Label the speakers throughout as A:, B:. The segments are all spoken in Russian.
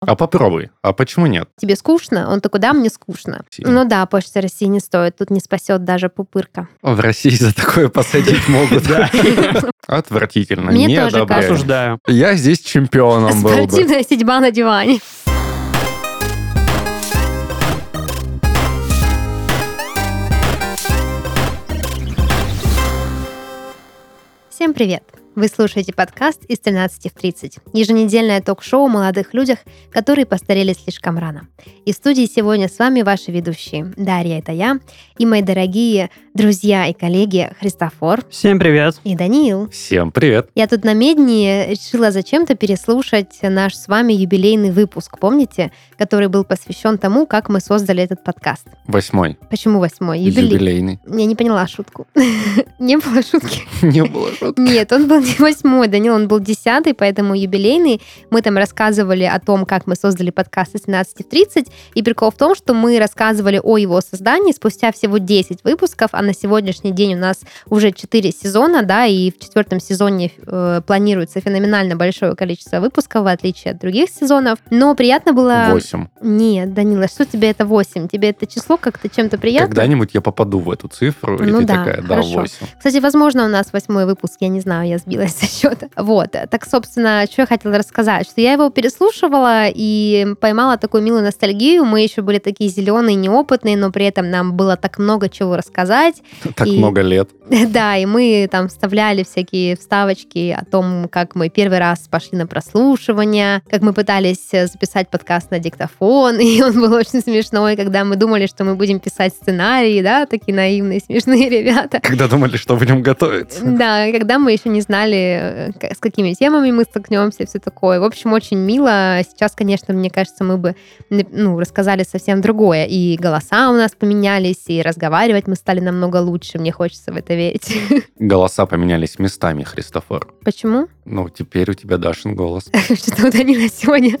A: А попробуй. А почему нет?
B: Тебе скучно? Он такой, да, мне скучно.
A: Сильно.
B: Ну да, Почта России не стоит. Тут не спасет даже пупырка.
A: В России за такое посадить могут. Отвратительно.
B: Мне
A: не
B: тоже
A: одобряю.
B: кажется.
C: Осуждаю.
A: Я здесь чемпионом был бы.
B: Спортивная седьба на диване. Всем привет! Вы слушаете подкаст из 13 в 30. Еженедельное ток-шоу о молодых людях, которые постарели слишком рано. И в студии сегодня с вами ваши ведущие. Дарья, это я, и мои дорогие друзья и коллеги Христофор
C: Всем привет.
B: и Даниил.
A: Всем привет.
B: Я тут на медне решила зачем-то переслушать наш с вами юбилейный выпуск, помните, который был посвящен тому, как мы создали этот подкаст.
A: Восьмой.
B: Почему восьмой? Юбилей.
A: Юбилейный.
B: Я не поняла шутку. Не было шутки.
A: Не было шутки.
B: Нет, он был восьмой, Данил, он был десятый, поэтому юбилейный. Мы там рассказывали о том, как мы создали подкаст из 17 в 30. И прикол в том, что мы рассказывали о его создании спустя всего 10 выпусков, а на сегодняшний день у нас уже 4 сезона, да, и в четвертом сезоне э, планируется феноменально большое количество выпусков, в отличие от других сезонов. Но приятно было...
A: Восемь.
B: Нет, Данила, что тебе это 8? Тебе это число как-то чем-то приятно?
A: Когда-нибудь я попаду в эту цифру, и
B: Ну
A: ты
B: да,
A: такая, да,
B: хорошо.
A: восемь.
B: Кстати, возможно, у нас восьмой выпуск, я не знаю, я сбилась со счета. Вот, так, собственно, что я хотела рассказать, что я его переслушивала и поймала такую милую ностальгию. Мы еще были такие зеленые, неопытные, но при этом нам было так много чего рассказать.
A: Так
B: И-
A: много лет.
B: Да, и мы там вставляли всякие вставочки о том, как мы первый раз пошли на прослушивание, как мы пытались э, записать подкаст на диктофон, и он был очень смешной, когда мы думали, что мы будем писать сценарии, да, такие наивные, смешные ребята.
A: Когда думали, что будем готовиться.
B: Да, когда мы еще не знали, э, к- с какими темами мы столкнемся и все такое. В общем, очень мило. Сейчас, конечно, мне кажется, мы бы ну, рассказали совсем другое. И голоса у нас поменялись, и разговаривать мы стали намного лучше. Мне хочется в это верить.
A: Голоса поменялись местами, Христофор.
B: Почему?
A: Ну, теперь у тебя Дашин голос.
B: Что-то у Данила сегодня.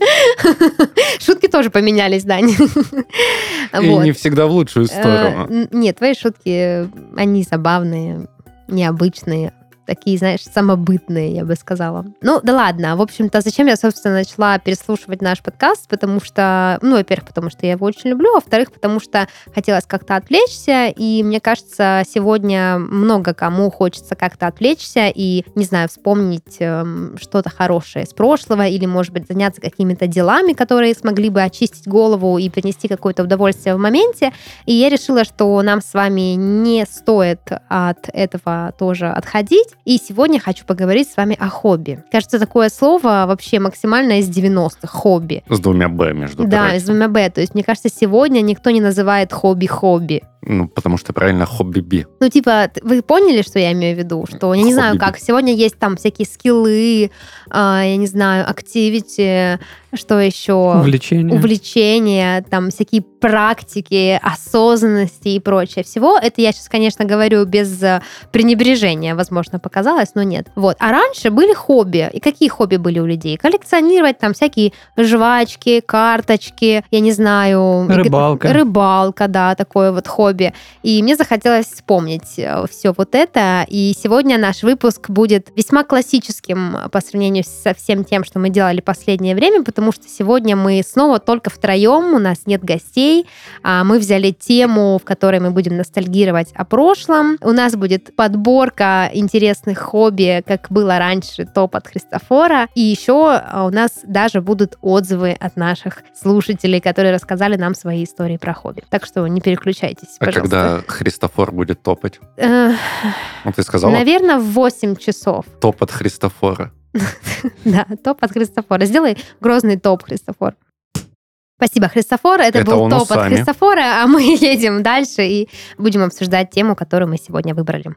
B: Шутки тоже поменялись, Дань.
A: И не всегда в лучшую сторону.
B: Э, н- Нет, твои шутки, они забавные, необычные, такие, знаешь, самобытные, я бы сказала. Ну, да ладно. В общем-то, зачем я, собственно, начала переслушивать наш подкаст? Потому что, ну, во-первых, потому что я его очень люблю, а во-вторых, потому что хотелось как-то отвлечься, и мне кажется, сегодня много кому хочется как-то отвлечься и, не знаю, вспомнить эм, что-то хорошее с прошлого или, может быть, заняться какими-то делами, которые смогли бы очистить голову и принести какое-то удовольствие в моменте. И я решила, что нам с вами не стоит от этого тоже отходить. И сегодня хочу поговорить с вами о хобби. Кажется, такое слово вообще максимально из 90-х. Хобби.
A: С двумя Б, между
B: Да,
A: прочим.
B: из двумя Б. То есть, мне кажется, сегодня никто не называет хобби хобби.
A: Ну, потому что правильно хобби-би.
B: Ну, типа, вы поняли, что я имею в виду? Что, я не знаю, как, сегодня есть там всякие скиллы, а, я не знаю, активити, что еще?
C: Увлечение.
B: увлечения, там всякие практики, осознанности и прочее всего. Это я сейчас, конечно, говорю без э, пренебрежения, возможно, показалось, но нет. Вот. А раньше были хобби. И какие хобби были у людей? Коллекционировать там всякие жвачки, карточки, я не знаю...
C: Рыбалка.
B: Рыбалка, да, такое вот хобби. И мне захотелось вспомнить все вот это. И сегодня наш выпуск будет весьма классическим по сравнению со всем тем, что мы делали последнее время, потому что сегодня мы снова только втроем, у нас нет гостей. А Мы взяли тему, в которой мы будем ностальгировать о прошлом. У нас будет подборка интересных хобби, как было раньше, топ от Христофора. И еще а, у нас даже будут отзывы от наших слушателей, которые рассказали нам свои истории про хобби. Так что не переключайтесь,
A: А
B: пожалуйста.
A: когда Христофор будет топать? Ну, ты сказала
B: Наверное, в 8 часов.
A: топ от Христофора.
B: Да, топ от Христофора. Сделай грозный топ, Христофор. Спасибо, Христофор. Это,
A: Это
B: был топ от. Христофора, а мы едем дальше и будем обсуждать тему, которую мы сегодня выбрали.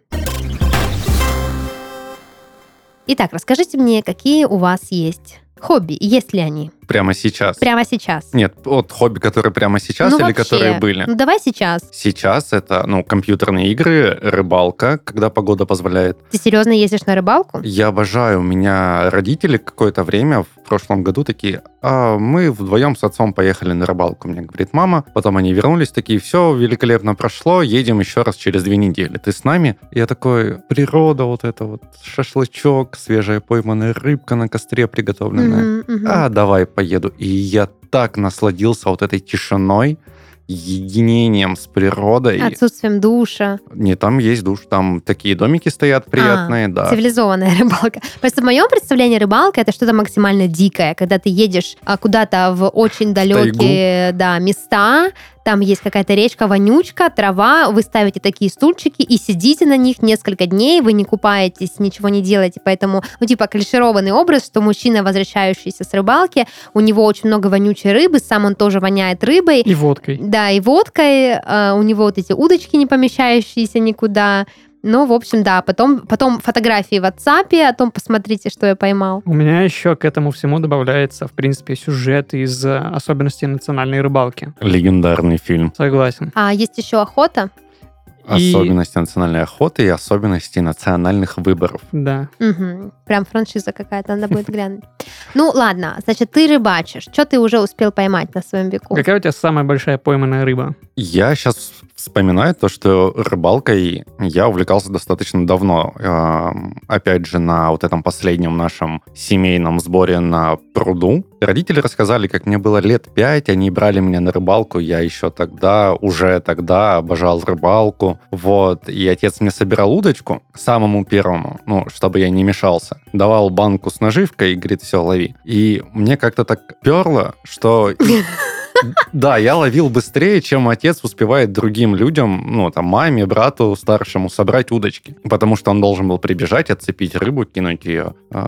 B: Итак, расскажите мне, какие у вас есть хобби, есть ли они
A: Прямо сейчас.
B: прямо сейчас?
A: Нет, вот хобби, которые прямо сейчас
B: Ну,
A: или
B: вообще.
A: которые были?
B: Ну, давай сейчас.
A: Сейчас это, ну, компьютерные игры, рыбалка, когда погода позволяет.
B: Ты серьезно ездишь на рыбалку?
A: Я обожаю, у меня родители какое-то время в прошлом году такие, а мы вдвоем с отцом поехали на рыбалку, мне говорит мама. Потом они вернулись, такие, все великолепно прошло, едем еще раз через две недели. Ты с нами? Я такой, природа вот это вот, шашлычок, свежая пойманная рыбка на костре приготовленная.
B: Мгм, мгм.
A: А, давай, поеду. И я так насладился вот этой тишиной, единением с природой.
B: Отсутствием душа.
A: Не, там есть душ, там такие домики стоят приятные,
B: а,
A: да.
B: Цивилизованная рыбалка. Просто в моем представлении рыбалка это что-то максимально дикое, когда ты едешь а, куда-то в очень далекие да, места, там есть какая-то речка, вонючка, трава, вы ставите такие стульчики и сидите на них несколько дней, вы не купаетесь, ничего не делаете, поэтому, ну, типа, клишированный образ, что мужчина, возвращающийся с рыбалки, у него очень много вонючей рыбы, сам он тоже воняет рыбой.
C: И водкой.
B: Да, и водкой, а, у него вот эти удочки, не помещающиеся никуда, ну, в общем, да. Потом, потом фотографии в WhatsApp о том, посмотрите, что я поймал.
C: У меня еще к этому всему добавляется, в принципе, сюжет из э, особенностей национальной рыбалки.
A: Легендарный фильм.
C: Согласен.
B: А есть еще охота?
A: Особенности и... национальной охоты и особенности национальных выборов.
C: Да.
B: Угу. Прям франшиза какая-то, надо будет глянуть. Ну, ладно, значит, ты рыбачишь. Что ты уже успел поймать на своем веку?
C: Какая у тебя самая большая пойманная рыба?
A: Я сейчас вспоминаю то, что рыбалкой я увлекался достаточно давно. Опять же, на вот этом последнем нашем семейном сборе на пруду. Родители рассказали, как мне было лет пять, они брали меня на рыбалку. Я еще тогда, уже тогда обожал рыбалку. Вот. И отец мне собирал удочку, самому первому, ну, чтобы я не мешался. Давал банку с наживкой и говорит, все, лови. И мне как-то так перло, что да, я ловил быстрее, чем отец успевает другим людям, ну, там, маме, брату старшему собрать удочки. Потому что он должен был прибежать, отцепить рыбу, кинуть ее э,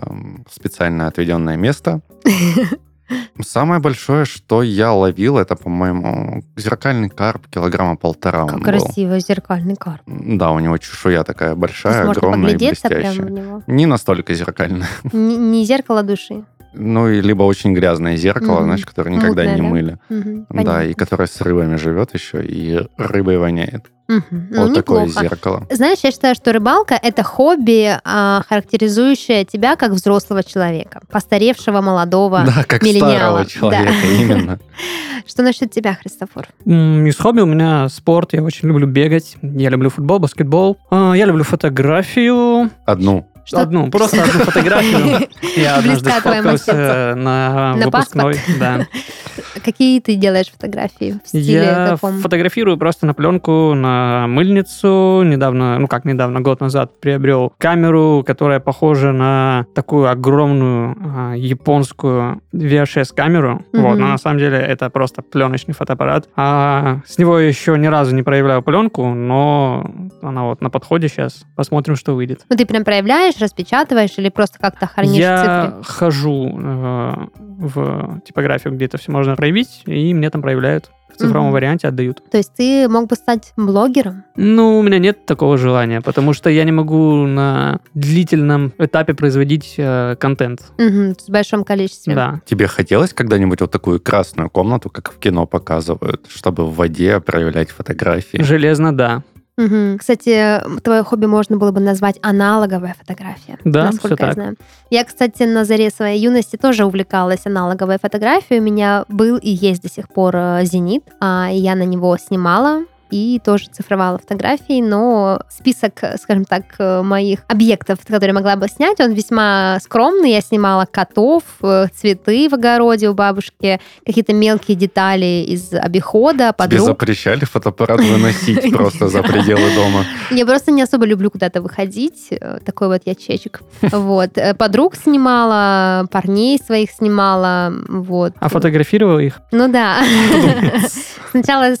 A: в специально отведенное место. Самое большое, что я ловил, это, по-моему, зеркальный карп килограмма полтора.
B: Как красиво, зеркальный карп.
A: Да, у него чешуя такая большая, огромная и блестящая. Не настолько зеркальная.
B: Не, не зеркало души.
A: Ну, и либо очень грязное зеркало, mm-hmm. значит, которое никогда Мутное, не да? мыли. Mm-hmm. Да, и которое с рыбами живет еще, и рыбой воняет.
B: Угу. Ну,
A: вот такое зеркало.
B: Знаешь, я считаю, что рыбалка это хобби, а, характеризующее тебя как взрослого человека, постаревшего молодого
A: Да, как старого человека, да. именно.
B: Что насчет тебя, Христофор?
C: Из хобби у меня спорт. Я очень люблю бегать. Я люблю футбол, баскетбол. А, я люблю фотографию.
A: Одну.
C: Что? Одну, просто одну фотографию. Я однажды сфоткался на выпускной. Да.
B: Какие ты делаешь фотографии в стиле
C: Я
B: каком?
C: фотографирую просто на пленку, на мыльницу. Недавно, ну как недавно, год назад приобрел камеру, которая похожа на такую огромную а, японскую VHS-камеру. Mm-hmm. Вот, но на самом деле это просто пленочный фотоаппарат. А с него еще ни разу не проявляю пленку, но она вот на подходе сейчас. Посмотрим, что выйдет.
B: Ну ты прям проявляешь, распечатываешь или просто как-то хранишь
C: Я
B: цифры?
C: хожу э, в типографию, где это все можно проявить, и мне там проявляют в цифровом угу. варианте отдают.
B: То есть ты мог бы стать блогером?
C: Ну, у меня нет такого желания, потому что я не могу на длительном этапе производить э, контент.
B: Угу, в большом количестве.
C: Да.
A: Тебе хотелось когда-нибудь вот такую красную комнату, как в кино показывают, чтобы в воде проявлять фотографии?
C: Железно, да.
B: Угу. Кстати, твое хобби можно было бы назвать аналоговая фотография.
C: Да,
B: насколько
C: все
B: я
C: так.
B: знаю. Я, кстати, на заре своей юности тоже увлекалась аналоговой фотографией. У меня был и есть до сих пор э, зенит, а я на него снимала и тоже цифровала фотографии, но список, скажем так, э, моих объектов, которые могла бы снять, он весьма скромный. Я снимала котов, э, цветы в огороде у бабушки, какие-то мелкие детали из обихода, подруг.
A: Тебе запрещали фотоаппарат выносить просто за пределы дома?
B: Я просто не особо люблю куда-то выходить. Э, такой вот я чечек. Вот. Подруг снимала, парней своих снимала. Вот.
C: А фотографировала их?
B: Ну да. Сначала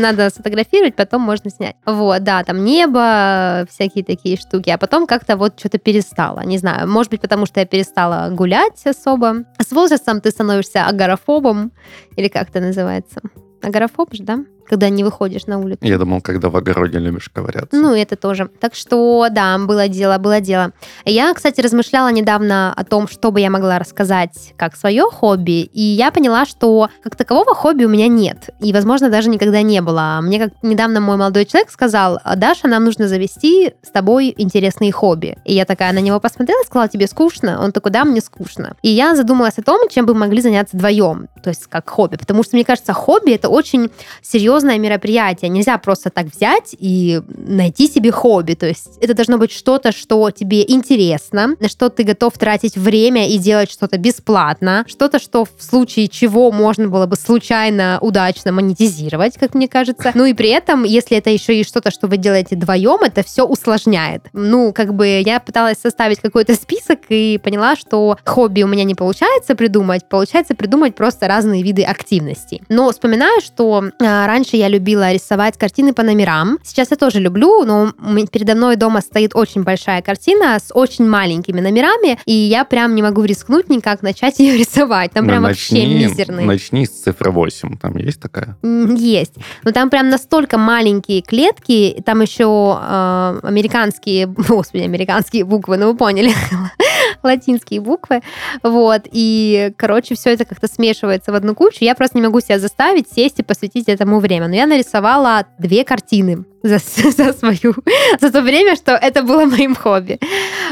B: надо сфотографировать, сфотографировать, потом можно снять. Вот, да, там небо, всякие такие штуки. А потом как-то вот что-то перестало. Не знаю, может быть, потому что я перестала гулять особо. С возрастом ты становишься агорафобом, или как это называется? Агорафоб же, да? Когда не выходишь на улицу.
A: Я думал, когда в огороде любишь ковыряться.
B: Ну, это тоже. Так что, да, было дело, было дело. Я, кстати, размышляла недавно о том, что бы я могла рассказать как свое хобби, и я поняла, что как такового хобби у меня нет. И, возможно, даже никогда не было. Мне как недавно мой молодой человек сказал, Даша, нам нужно завести с тобой интересные хобби. И я такая на него посмотрела и сказала, тебе скучно? Он такой, да, мне скучно. И я задумалась о том, чем бы мы могли заняться вдвоем, то есть как хобби. Потому что, мне кажется, хобби — это очень серьезно серьезное мероприятие. Нельзя просто так взять и найти себе хобби. То есть это должно быть что-то, что тебе интересно, на что ты готов тратить время и делать что-то бесплатно, что-то, что в случае чего можно было бы случайно, удачно монетизировать, как мне кажется. Ну и при этом, если это еще и что-то, что вы делаете вдвоем, это все усложняет. Ну, как бы я пыталась составить какой-то список и поняла, что хобби у меня не получается придумать, получается придумать просто разные виды активностей. Но вспоминаю, что а, раньше я любила рисовать картины по номерам. Сейчас я тоже люблю, но передо мной дома стоит очень большая картина с очень маленькими номерами, и я прям не могу рискнуть никак начать ее рисовать. Там
A: Ну,
B: прям
A: начни,
B: вообще мизерный.
A: Начни с цифры 8. Там есть такая?
B: Есть. Но там прям настолько маленькие клетки, там еще э, американские, господи, американские буквы, ну вы поняли, латинские буквы. Вот. И, короче, все это как-то смешивается в одну кучу. Я просто не могу себя заставить сесть и посвятить этому время. Но я нарисовала две картины за, за свою, за то время, что это было моим хобби.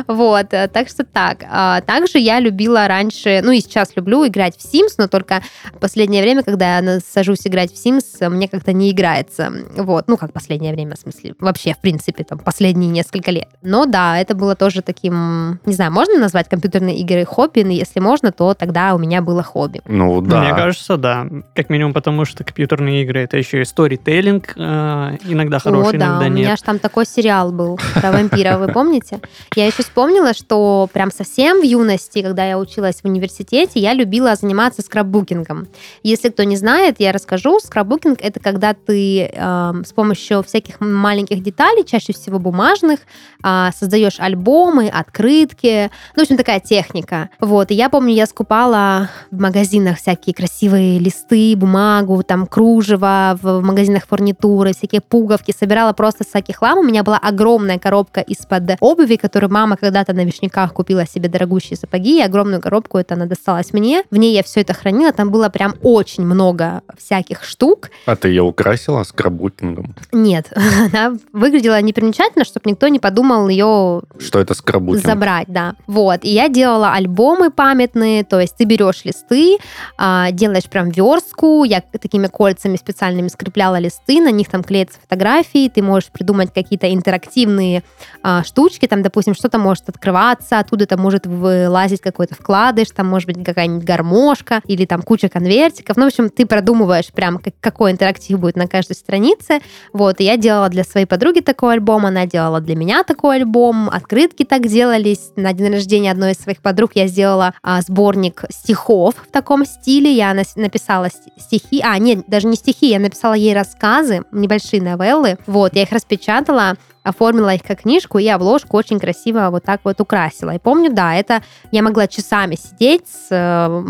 B: Вот, э, так что так. А Также я любила раньше, ну и сейчас люблю играть в Sims, но только в последнее время, когда я сажусь играть в Sims, мне как-то не играется. Вот, ну как последнее время, в смысле, вообще, в принципе, там, последние несколько лет. Но да, это было тоже таким, не знаю, можно назвать компьютерные игры хобби, но если можно, то тогда у меня было хобби.
A: Ну, да.
C: Мне кажется, да. Как минимум потому, что компьютерные игры это еще и сторителлинг, э, иногда хороший,
B: О, да,
C: иногда
B: у меня же там такой сериал был про вампира, вы помните? Я еще вспомнила, что прям совсем в юности, когда я училась в университете, я любила заниматься скраббукингом. Если кто не знает, я расскажу. Скраббукинг — это когда ты эм, с помощью всяких маленьких деталей, чаще всего бумажных, а, создаешь альбомы, открытки. Ну, в общем, такая техника. Вот, и я помню, я скупала в магазинах всякие красивые листы, бумагу, там, кружево, в магазинах фурнитуры, всякие пуговки, собирала просто всякий хлам. У меня была огромная коробка из-под обуви, которую мама когда-то на Вишняках купила себе дорогущие сапоги, и огромную коробку это она досталась мне. В ней я все это хранила, там было прям очень много всяких штук.
A: А ты ее украсила скрабутингом?
B: Нет, она выглядела непримечательно, чтобы никто не подумал ее
A: Что это скрабутинг?
B: забрать, да. Вот, и я делала альбомы памятные, то есть ты берешь листы, а, делаешь прям верстку, я такими кольцами специальными скрепляла листы, на них там клеятся фотографии, ты можешь придумать какие-то интерактивные а, штучки, там, допустим, что-то может открываться, оттуда там может вылазить какой-то вкладыш, там может быть какая-нибудь гармошка или там куча конвертиков. Ну, в общем, ты продумываешь прям, как- какой интерактив будет на каждой странице. Вот, и я делала для своей подруги такой альбом, она делала для меня такой альбом, открытки так делались. На день рождения одной из своих подруг я сделала а, сборник стихов в таком стиле. Я написала ст- стихи, а, нет, даже не стихи, я написала ей рассказы, небольшие новеллы. Вот, я их распечатала, оформила их как книжку и обложку очень красиво вот так вот украсила. И помню, да, это я могла часами сидеть с э,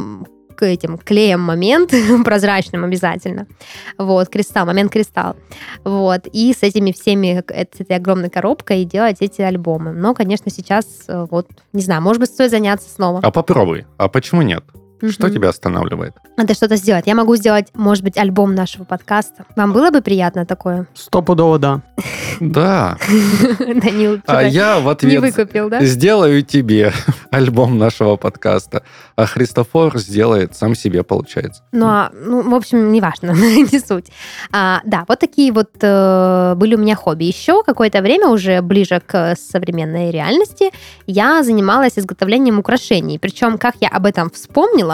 B: этим клеем момент, прозрачным обязательно. Вот, кристалл, момент кристалл. Вот, и с этими всеми, э, с этой огромной коробкой делать эти альбомы. Но, конечно, сейчас, э, вот, не знаю, может быть, стоит заняться снова.
A: А попробуй. А почему нет? Что
B: Мгм.
A: тебя останавливает?
B: Надо что-то сделать. Я могу сделать, может быть, альбом нашего подкаста. Вам было бы приятно такое?
C: Стопудово, да.
A: Да.
B: Данил,
A: А я в ответ
B: выкупил, да?
A: сделаю тебе альбом нашего подкаста, а Христофор сделает сам себе, получается.
B: Ну, а, ну, в общем, неважно, не суть. А, да, вот такие вот э, были у меня хобби. Еще какое-то время, уже ближе к современной реальности, я занималась изготовлением украшений. Причем, как я об этом вспомнила,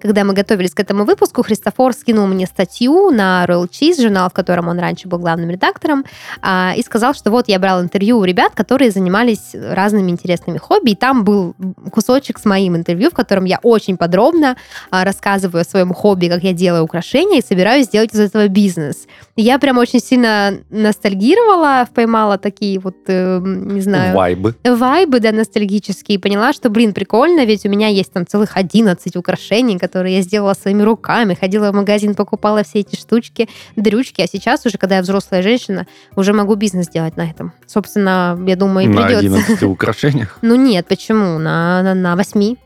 B: когда мы готовились к этому выпуску, Христофор скинул мне статью на Royal Cheese, журнал, в котором он раньше был главным редактором, а, и сказал, что вот я брал интервью у ребят, которые занимались разными интересными хобби, и там был кусочек с моим интервью, в котором я очень подробно а, рассказываю о своем хобби, как я делаю украшения, и собираюсь сделать из этого бизнес. И я прям очень сильно ностальгировала, поймала такие вот, э, не знаю,
A: Вайбы.
B: вайбы, да, ностальгические, и поняла, что, блин, прикольно, ведь у меня есть там целых 11 украшений, которые я сделала своими руками, ходила в магазин, покупала все эти штучки, дрючки, а сейчас уже, когда я взрослая женщина, уже могу бизнес делать на этом. Собственно, я думаю, и
A: На
B: придется.
A: 11 украшениях.
B: Ну нет, почему? На, на, на 8.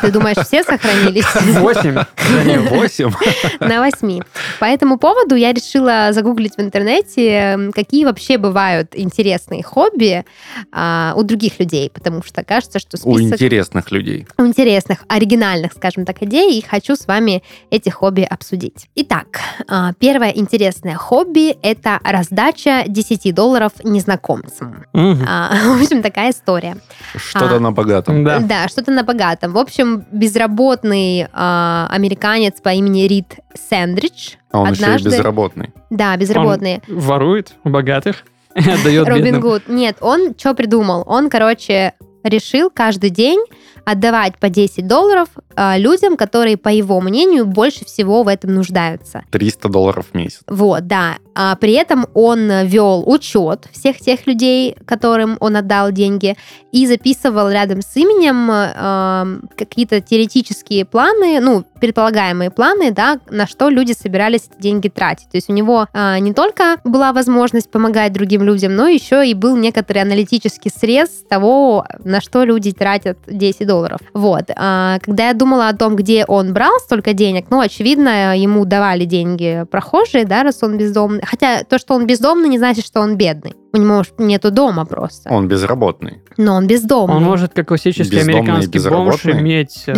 B: Ты думаешь, все сохранились?
C: Восемь.
A: Да не, 8.
B: На восьми. По этому поводу я решила загуглить в интернете, какие вообще бывают интересные хобби а, у других людей, потому что кажется, что
A: У
B: список
A: интересных людей.
B: интересных, оригинальных, скажем так, идей, и хочу с вами эти хобби обсудить. Итак, а, первое интересное хобби — это раздача 10 долларов незнакомцам. А, В общем, такая история.
A: Что-то
B: А.
A: на богатом.
C: Да.
B: Да, что-то на богатом. В общем, безработный а, американец по имени Рид Сэндридж.
A: А он еще и
B: однажды-
A: безработный.
B: Да, безработный.
C: Он ворует у богатых и отдает
B: Робин
C: бедным.
B: Гуд. Нет, он что придумал? Он, короче, решил каждый день отдавать по 10 долларов а, людям, которые, по его мнению, больше всего в этом нуждаются.
A: 300 долларов в месяц.
B: Вот, да. А при этом он вел учет всех тех людей, которым он отдал деньги, и записывал рядом с именем э, какие-то теоретические планы, ну, предполагаемые планы, да, на что люди собирались эти деньги тратить. То есть у него э, не только была возможность помогать другим людям, но еще и был некоторый аналитический срез того, на что люди тратят 10 долларов. Вот. А, когда я думала о том, где он брал столько денег, ну, очевидно, ему давали деньги прохожие, да, раз он бездомный. Хотя то, что он бездомный, не значит, что он бедный. У него нету дома просто.
A: Он безработный.
B: Но он бездомный.
C: Он может, как классический
A: Бездомный
C: американский бомж, иметь э.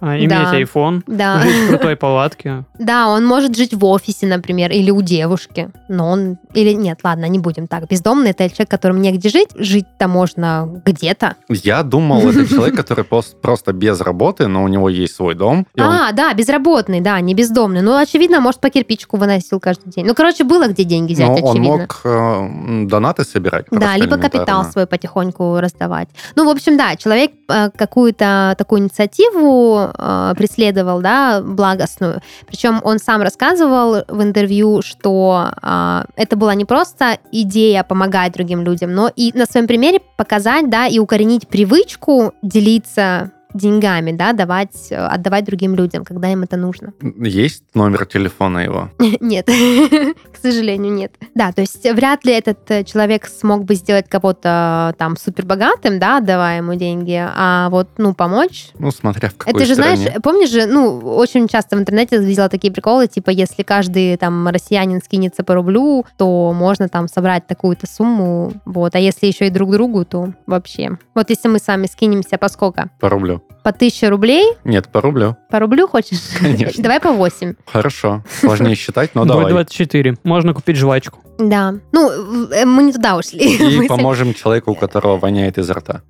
C: А, иметь
B: Да.
C: iPhone,
B: Да.
C: жить в крутой палатке.
B: Да, он может жить в офисе, например, или у девушки. Но он... Или нет, ладно, не будем так. Бездомный — это человек, которому негде жить. Жить-то можно где-то.
A: Я думал, это человек, который просто без работы, но у него есть свой дом.
B: А, да, безработный, да, не бездомный. Ну, очевидно, может, по кирпичику выносил каждый день. Ну, короче, было где деньги взять,
A: но он
B: очевидно.
A: мог э, донаты собирать.
B: Да, либо капитал свой потихоньку раздавать. Ну, в общем, да, человек э, какую-то такую инициативу э, преследовал, да, благостную. Причем он сам рассказывал в интервью, что э, это была не просто идея помогать другим людям, но и на своем примере показать, да, и укоренить привычку делиться деньгами, да, давать, э, отдавать другим людям, когда им это нужно.
A: Есть номер телефона его?
B: Нет, к сожалению, нет. Да, то есть вряд ли этот э, человек смог бы сделать кого-то там супер богатым, да, отдавая ему деньги, а вот, ну, помочь.
A: Ну, смотря в какой
B: Это же,
A: стране.
B: знаешь, помнишь же, ну, очень часто в интернете видела такие приколы, типа, если каждый там россиянин скинется по рублю, то можно там собрать такую-то сумму, вот, а если еще и друг другу, то вообще. Вот если мы с вами скинемся по сколько?
A: По рублю.
B: По тысяче рублей?
A: Нет, по рублю.
B: По рублю хочешь?
A: Конечно.
B: Давай по 8.
A: Хорошо. Сложнее считать, но давай.
C: 24. Можно купить жвачку.
B: Да. Ну, э, мы не туда ушли.
A: И поможем человеку, у которого воняет изо рта.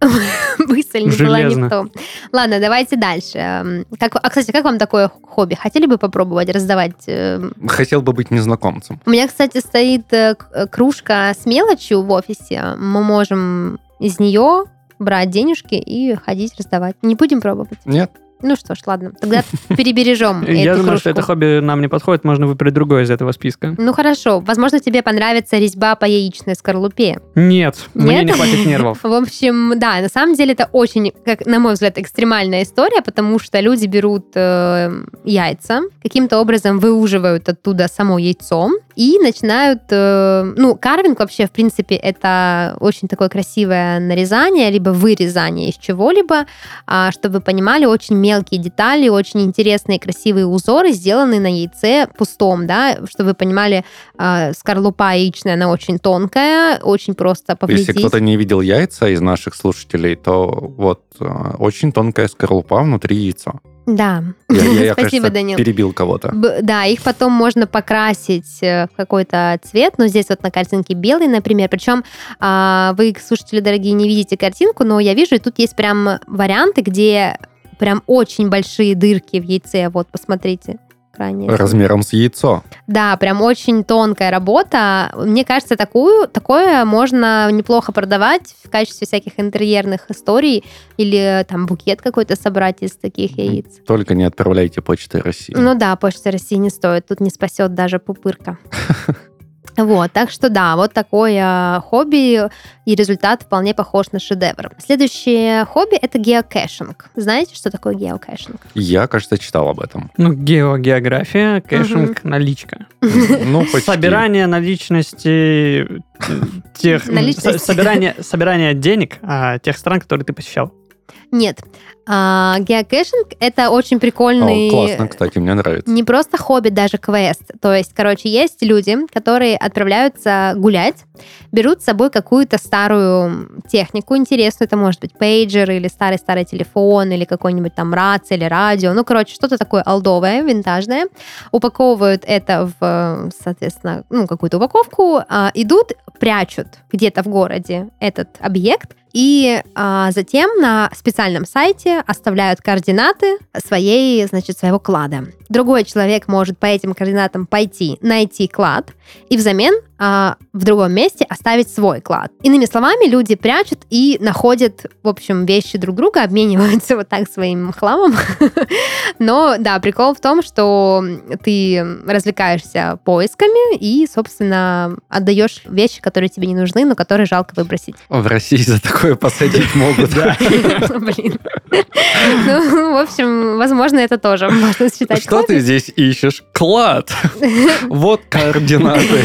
B: Мысль не была не в том. Ладно, давайте дальше. Эм, Как, а, кстати, как вам такое хобби? Хотели бы попробовать раздавать? эм?
A: Хотел бы быть незнакомцем.
B: У меня, кстати, стоит э, э, кружка с мелочью в офисе. Мы можем из нее брать денежки и ходить раздавать. Не будем пробовать?
A: Нет?
B: Ну что ж, ладно. Тогда перебережем
C: Я думаю, что это хобби нам не подходит, можно выбрать другое из этого списка.
B: Ну хорошо, возможно, тебе понравится резьба по яичной скорлупе.
C: Нет, мне не хватит нервов.
B: В общем, да, на самом деле это очень, как на мой взгляд, экстремальная история, потому что люди берут э, яйца, каким-то образом выуживают оттуда само яйцо и начинают, э, ну, карвинг вообще, в принципе, это очень такое красивое нарезание, либо вырезание из чего-либо, а, чтобы вы понимали, очень мелкие детали, очень интересные красивые узоры сделаны на яйце пустом, да, чтобы вы понимали, а, скорлупа яичная, она очень тонкая, очень просто повредить.
A: Если кто-то не видел яйца из наших слушателей, то вот э, очень тонкая скорлупа внутри яйца.
B: Да.
A: Я, я, я,
B: Спасибо,
A: кажется,
B: Данил.
A: перебил кого-то.
B: Б- Да, их потом можно покрасить э, в какой-то цвет, но здесь вот на картинке белый, например. Причем а, вы, слушатели дорогие, не видите картинку, но я вижу, и тут есть прям варианты, где прям очень большие дырки в яйце. Вот, посмотрите. крайне.
A: Размером с яйцо.
B: Да, прям очень тонкая работа. Мне кажется, такую, такое можно неплохо продавать в качестве всяких интерьерных историй или там букет какой-то собрать из таких яиц.
A: Только не отправляйте почтой России.
B: Ну да, Почта России не стоит, тут не спасет даже пупырка. Вот, так что да, вот такое хобби, и результат вполне похож на шедевр. Следующее хобби — это геокэшинг. Знаете, что такое геокэшинг?
A: Я, кажется, читал об этом.
C: Ну, гео география, cashing, наличка.
A: Ну, почти.
C: Собирание наличности э, тех... Собирание, собирание денег а, тех стран, которые ты посещал.
B: Нет. А, геокэшинг — это очень прикольный...
A: О, классно, кстати, мне нравится.
B: Не просто хобби, даже квест. То есть, короче, есть люди, которые отправляются гулять, берут с собой какую-то старую технику интересную. Это может быть пейджер или старый-старый телефон, или какой-нибудь там рация или радио. Ну, короче, что-то такое олдовое, винтажное. Упаковывают это в, соответственно, ну, какую-то упаковку, а, идут, прячут где-то в городе этот объект, и а, затем на специальном сайте оставляют координаты своей, значит, своего клада. Другой человек может по этим координатам пойти найти клад и взамен в другом месте оставить свой клад. Иными словами, люди прячут и находят, в общем, вещи друг друга, обмениваются вот так своим хламом. Но да, прикол в том, что ты развлекаешься поисками и, собственно, отдаешь вещи, которые тебе не нужны, но которые жалко выбросить.
A: В России за такое посадить могут.
B: Блин. Ну, в общем, возможно, это тоже можно считать
A: Что ты здесь ищешь? Клад. Вот координаты.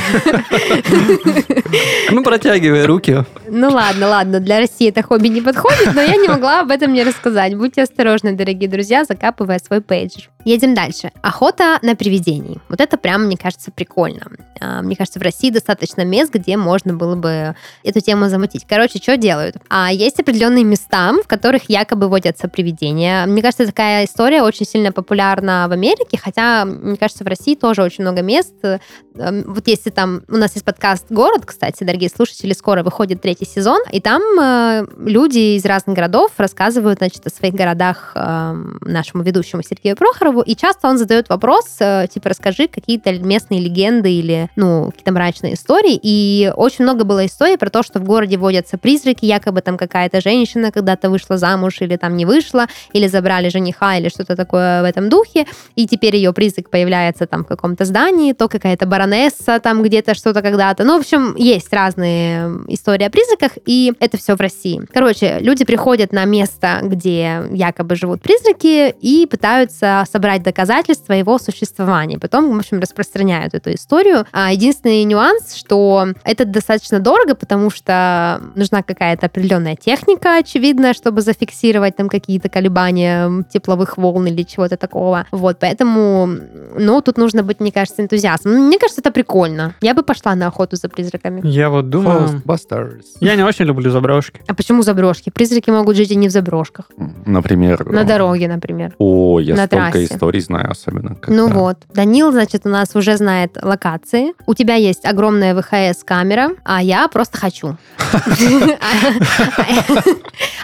C: Ну, протягивай руки.
B: Ну ладно, ладно, для России это хобби не подходит, но я не могла об этом не рассказать. Будьте осторожны, дорогие друзья, закапывая свой пейджер. Едем дальше. Охота на привидений. Вот это прям, мне кажется, прикольно. А, мне кажется, в России достаточно мест, где можно было бы эту тему замутить. Короче, что делают? А есть определенные места, в которых якобы водятся привидения. Мне кажется, такая история очень сильно популярна в Америке, хотя, мне кажется, в России тоже очень много мест. Эм, вот если там... У нас есть подкаст «Город», кстати, дорогие слушатели, скоро выходит третий сезон, и там э, люди из разных городов рассказывают, значит, о своих городах э, нашему ведущему Сергею Прохорову, и часто он задает вопрос, э, типа, расскажи какие-то местные легенды или, ну, какие-то мрачные истории. И очень много было историй про то, что в городе водятся призраки, якобы там какая-то женщина когда-то вышла замуж или там не вышла, или забрали жениха, или что-то такое в этом духе, и теперь ее призрак появляется там в каком-то здании, то какая-то баронесса там где-то что-то когда-то. Ну, в общем, есть разные истории о призраках, и это все в России. Короче, люди приходят на место, где якобы живут призраки, и пытаются собрать доказательства его существования. Потом, в общем, распространяют эту историю. А единственный нюанс, что это достаточно дорого, потому что нужна какая-то определенная техника, очевидно, чтобы зафиксировать там какие-то колебания тепловых волн или чего-то такого. Вот, поэтому, ну, тут нужно быть, мне кажется, энтузиастом. Мне кажется, это прикольно. Я бы пошла на охоту за призраками.
C: Я вот думаю... Я не очень люблю заброшки.
B: А почему заброшки? Призраки могут жить и не в заброшках.
A: Например...
B: На дороге, например.
A: О, я
B: На
A: столько
B: трассе.
A: историй знаю, особенно.
B: Ну
A: когда-
B: вот. Данил, значит, у нас уже знает локации. У тебя есть огромная ВХС-камера, а я просто хочу.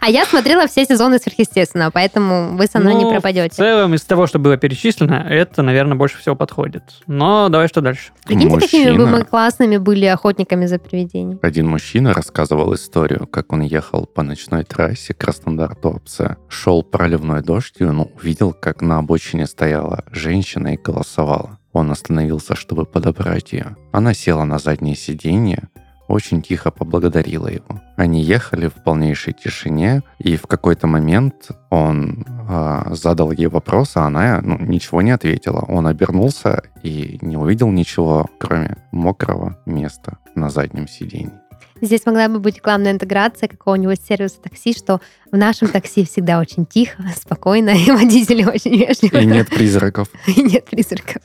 B: А я смотрела все сезоны сверхъестественного, поэтому вы со мной не
C: Ну, В
B: пропадете.
C: целом, из того, что было перечислено, это, наверное, больше всего подходит. Но давай что дальше?
B: Прикиньте, какими бы мы классными были охотниками за привидениями.
A: Один мужчина рассказывал историю, как он ехал по ночной трассе Краснодар-Туапсе. Шел проливной дождь, и он увидел, как на обочине стояла женщина и голосовала. Он остановился, чтобы подобрать ее. Она села на заднее сиденье, очень тихо поблагодарила его. Они ехали в полнейшей тишине, и в какой-то момент он а, задал ей вопрос, а она ну, ничего не ответила. Он обернулся и не увидел ничего, кроме мокрого места на заднем сиденье.
B: Здесь могла бы быть рекламная интеграция какого-нибудь сервиса такси, что в нашем такси всегда очень тихо, спокойно, и водители очень вежливы.
A: И нет призраков.
B: И нет призраков.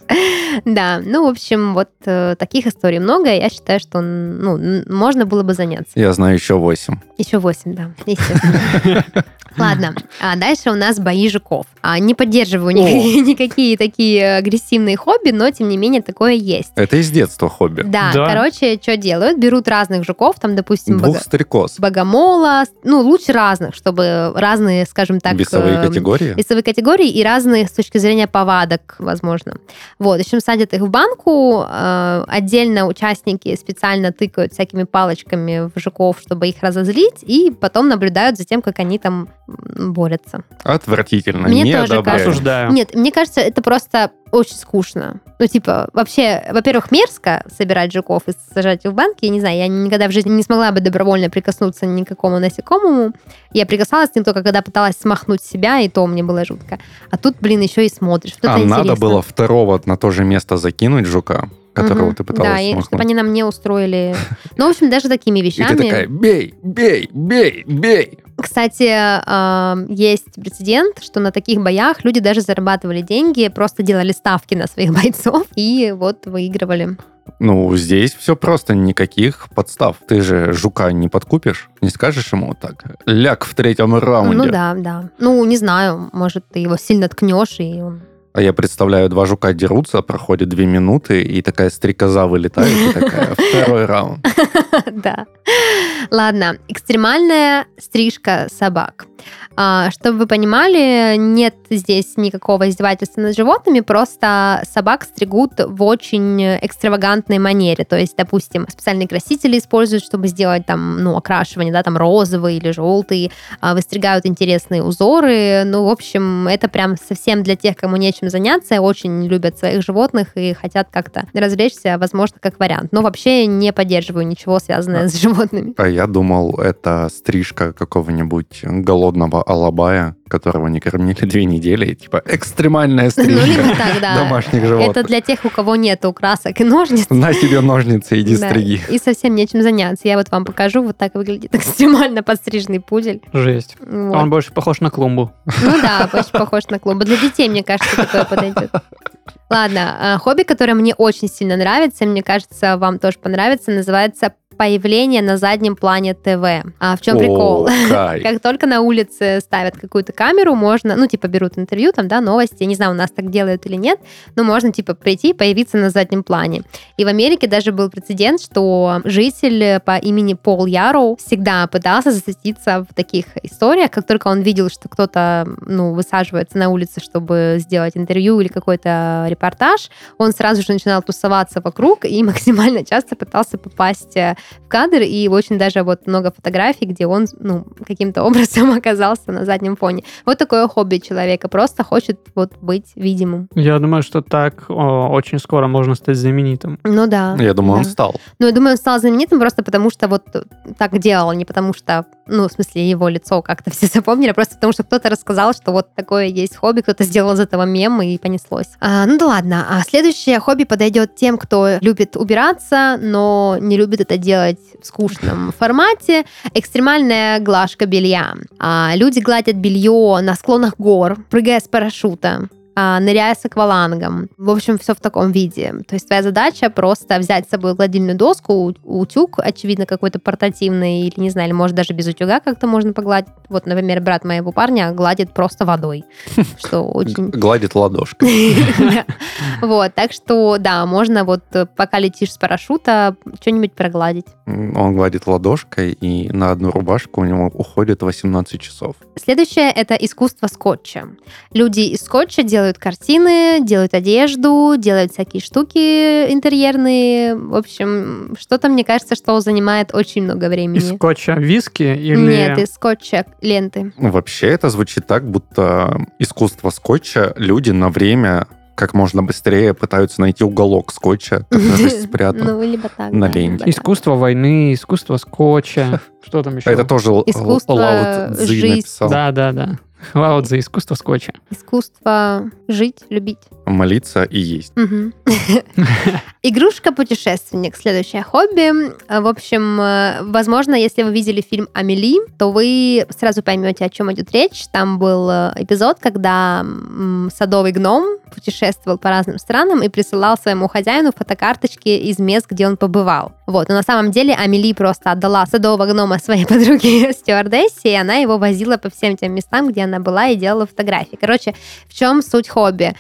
B: Да, ну, в общем, вот э, таких историй много. и Я считаю, что ну, можно было бы заняться.
A: Я знаю еще восемь.
B: Еще восемь, да, естественно. Ладно, а дальше у нас бои жуков. А, не поддерживаю никакие, никакие такие агрессивные хобби, но тем не менее такое есть.
A: Это из детства хобби.
B: Да,
C: Да.
B: короче, что делают? Берут разных жуков, там, допустим,
A: Двух стрекоз.
B: богомола, ну, лучше разных, чтобы разные, скажем так...
A: Весовые
B: эм,
A: категории.
B: весовые категории и разные с точки зрения повадок, возможно. Вот, в общем, садят их в банку, э, отдельно участники специально тыкают всякими палочками в жуков, чтобы их разозлить, и потом наблюдают за тем, как они там борются.
A: Отвратительно.
B: Мне
A: не
B: тоже
A: одобряю.
B: кажется.
C: Осуждаю.
B: Нет, мне кажется, это просто очень скучно. Ну, типа, вообще, во-первых, мерзко собирать жуков и сажать их в банки. Я не знаю, я никогда в жизни не смогла бы добровольно прикоснуться ни к какому насекомому. Я прикасалась к ним только когда пыталась смахнуть себя, и то мне было жутко. А тут, блин, еще и смотришь. Вот
A: А
B: это
A: надо
B: интересно.
A: было второго на то же место закинуть жука. Которого
B: Мгм.
A: ты пыталась
B: Да, и чтобы они нам не устроили... Ну, в общем, даже такими
A: И
B: вещами...
A: ты такая, бей, бей, бей, бей.
B: Кстати, а, есть прецедент, что на таких боях люди даже зарабатывали деньги, просто делали ставки на своих бойцов и вот выигрывали.
A: Ну, здесь все просто, никаких подстав. Ты же жука не подкупишь, не скажешь ему так. Ляг в третьем раунде.
B: Ну да, да. Ну, не знаю, может, ты его сильно ткнешь, и он...
A: А я представляю, два жука дерутся, проходит две минуты, и такая стрекоза вылетает, и такая, второй раунд.
B: Да. Ладно, экстремальная стрижка собак. А, Чтобы вы понимали, нет здесь никакого издевательства над животными, просто собак стригут в очень экстравагантной манере. То есть, допустим, специальные красители используют, чтобы сделать там, ну, окрашивание, да, там розовый или желтый, а, выстригают интересные узоры. Ну, в общем, это прям совсем для тех, кому нечем заняться, очень любят своих животных и хотят как-то развлечься, возможно, как вариант. Но вообще не поддерживаю ничего, связанное с животными.
A: А я думал, это стрижка какого-нибудь голодного алабая, которого не кормили две недели, и типа экстремальная
B: Ну,
A: стрижка
B: так, да.
A: домашних животных.
B: Это для тех, у кого нет украсок и ножниц.
A: На себе ножницы, иди
B: Да,
A: стриги.
B: И совсем нечем заняться. Я вот вам покажу, вот так выглядит экстремально подстриженный пудель.
C: Жесть.
B: Вот.
C: Он больше похож на клумбу.
B: Ну да, очень похож на клуб. Для детей, мне кажется, такое подойдет. Ладно, а, хобби, которое мне очень сильно нравится, мне кажется, вам тоже понравится, называется появление на заднем плане ТВ. А в чем
A: О,
B: прикол?
A: кайф.
B: Как только на улице ставят какую-то камеру, можно, ну, типа, берут интервью, там, да, новости, не знаю, у нас так делают или нет, но можно, типа, прийти и появиться на заднем плане. И в Америке даже был прецедент, что житель по имени Пол Яроу всегда пытался засветиться в таких историях, как только он видел, что кто-то, ну, высаживается на улице, чтобы сделать интервью или какой-то репортаж, он сразу же начинал тусоваться вокруг и максимально часто пытался попасть э, в кадр, и очень даже вот много фотографий, где он, ну, каким-то образом оказался на заднем фоне. Вот такое хобби человека, просто хочет вот быть видимым.
C: Я думаю, что так о, очень скоро можно стать знаменитым.
B: Ну да.
A: Я думаю, он
B: да.
A: стал.
B: Ну, я думаю, он стал знаменитым просто потому, что вот так делал, не потому что, ну, в смысле, его лицо как-то все запомнили, а просто потому, что кто-то рассказал, что вот такое есть хобби, кто-то сделал из этого мем, и понеслось. А, ну да ладно. А следующее хобби подойдет тем, кто любит убираться, но не любит это делать в скучном формате. Экстремальная глажка белья. А, люди гладят белье на склонах гор, прыгая с парашюта ныряя с аквалангом. В общем, все в таком виде. То есть твоя задача просто взять с собой гладильную доску, утюг, очевидно, какой-то портативный, или не знаю, или может даже без утюга как-то можно погладить. Вот, например, брат моего парня гладит просто водой, что очень...
A: Гладит ладошкой.
B: Вот, так что, да, можно вот, э, пока летишь с парашюта, что-нибудь прогладить.
A: Он гладит ладошкой, и на одну рубашку у него уходит 18 часов.
B: Следующее — это искусство скотча. Люди из скотча делают картины, делают одежду, делают всякие штуки интерьерные. В общем, что-то, мне кажется, что занимает очень много
C: Из
B: времени.
C: скотча виски или...
B: Нет, из скотча ленты.
A: Ну, Вообще это звучит так, будто искусство скотча люди на время как можно быстрее пытаются найти уголок скотча, который спрятан.
B: Ну, либо так.
A: на
B: да,
A: ленте.
B: либо так.
C: Искусство войны, искусство скотча. Что там еще?
A: Это тоже
B: Искусство
A: Лао Цзи
B: жить.
A: написал.
C: Да, да, да. Лао Цзи, искусство скотча.
B: Искусство жить, любить.
A: Молиться и есть.
B: Игрушка-путешественник. Следующее хобби. Э, В общем, э, возможно, если вы видели фильм «Амели», то вы сразу поймете, о чем идет речь. Там был э, эпизод, когда садовый гном путешествовал по разным странам и присылал своему хозяину фотокарточки из мест, где он побывал. Вот. Но на самом деле Амели просто отдала садового гнома своей подруге стюардессе, и она его возила по всем тем местам, где она была, и делала фотографии. Короче, в чем суть хобби?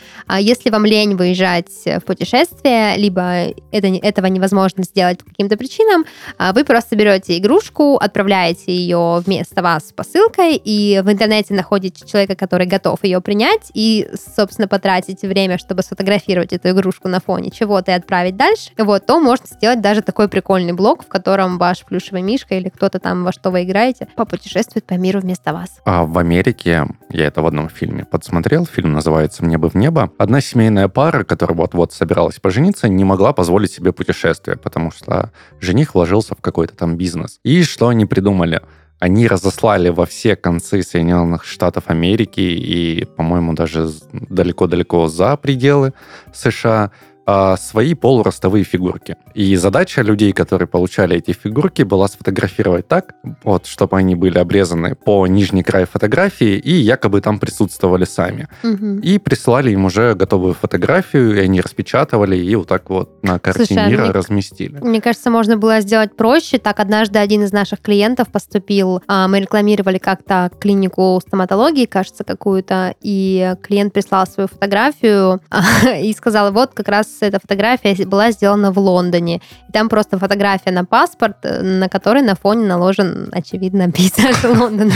B: Если вам лень выезжать в путешествие, либо это, этого невозможно сделать по каким-то причинам, а, вы просто берете игрушку, отправляете ее вместо вас посылкой, и в интернете находите человека, который готов ее принять, и, собственно, потратите время, чтобы сфотографировать эту игрушку на фоне чего-то и отправить дальше, вот, то можно сделать даже такой прикольный блог, в котором ваш плюшевый мишка или кто-то там, во что вы играете, попутешествует по миру вместо вас.
A: А в Америке, я это в одном фильме подсмотрел, фильм называется «Мне бы в небо», одна семейная пара, которая вот-вот собиралась пожениться, не могла позволить себе путешествие, потому что жених вложился в какой-то там бизнес. И что они придумали? Они разослали во все концы Соединенных Штатов Америки и, по-моему, даже далеко-далеко за пределы США а, свои полуростовые фигурки. И задача людей, которые получали эти фигурки, была сфотографировать так, вот, чтобы они были обрезаны по нижней краю фотографии и якобы там присутствовали сами.
B: Мгм.
A: И присылали им уже готовую фотографию, и они распечатывали и вот так вот на карте
B: Слушай, а
A: мира
B: мне-
A: разместили.
B: Мне кажется, можно было сделать проще. Так однажды один из наших клиентов поступил. а, Мы рекламировали как-то клинику стоматологии, кажется, какую-то, и клиент прислал свою фотографию и сказал, вот как раз эта фотография была сделана в Лондоне. И там просто фотография на паспорт, э, на которой на фоне наложен, очевидно, пейзаж Лондона.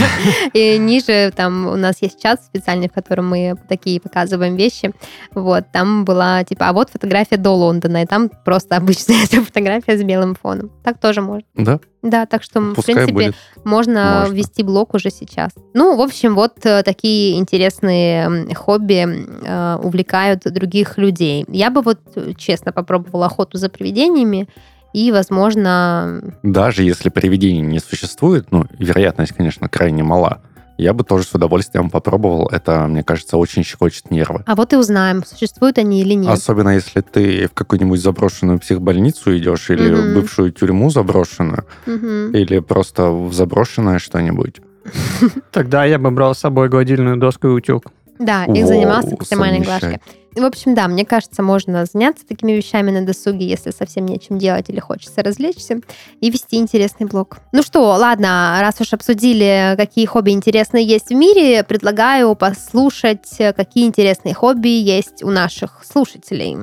B: И ниже там у нас есть чат специальный, в котором мы такие показываем вещи. Вот, там была типа, а вот фотография до Лондона, и там просто обычная фотография с белым фоном. Так тоже можно.
A: Да,
B: Да, так что, в
A: пускай
B: принципе,
A: будет.
B: можно,
A: Можно.
B: ввести блог уже сейчас. Ну, в общем, вот э, такие интересные хобби э, увлекают других людей. Я бы вот, э, честно, попробовала охоту за привидениями, и, возможно,
A: Даже если привидений не существует, ну, вероятность, конечно, крайне мала, я бы тоже с удовольствием попробовал. Это, мне кажется, очень щекочет нервы.
B: а вот и узнаем, существуют они или нет.
A: Особенно если ты в какую-нибудь заброшенную психбольницу идешь, или в бывшую тюрьму заброшенную,
B: Мгм.
A: или просто в заброшенное что-нибудь.
C: Тогда я бы брал с собой гладильную доску и утюг.
B: Да,
A: Воу,
B: занимался экстремальной глажкой. В общем, да, мне кажется, можно заняться такими вещами на досуге, если совсем нечем делать или хочется развлечься, и вести интересный блог. Ну что, ладно, раз уж обсудили, какие хобби интересные есть в мире, предлагаю послушать, какие интересные хобби есть у наших слушателей.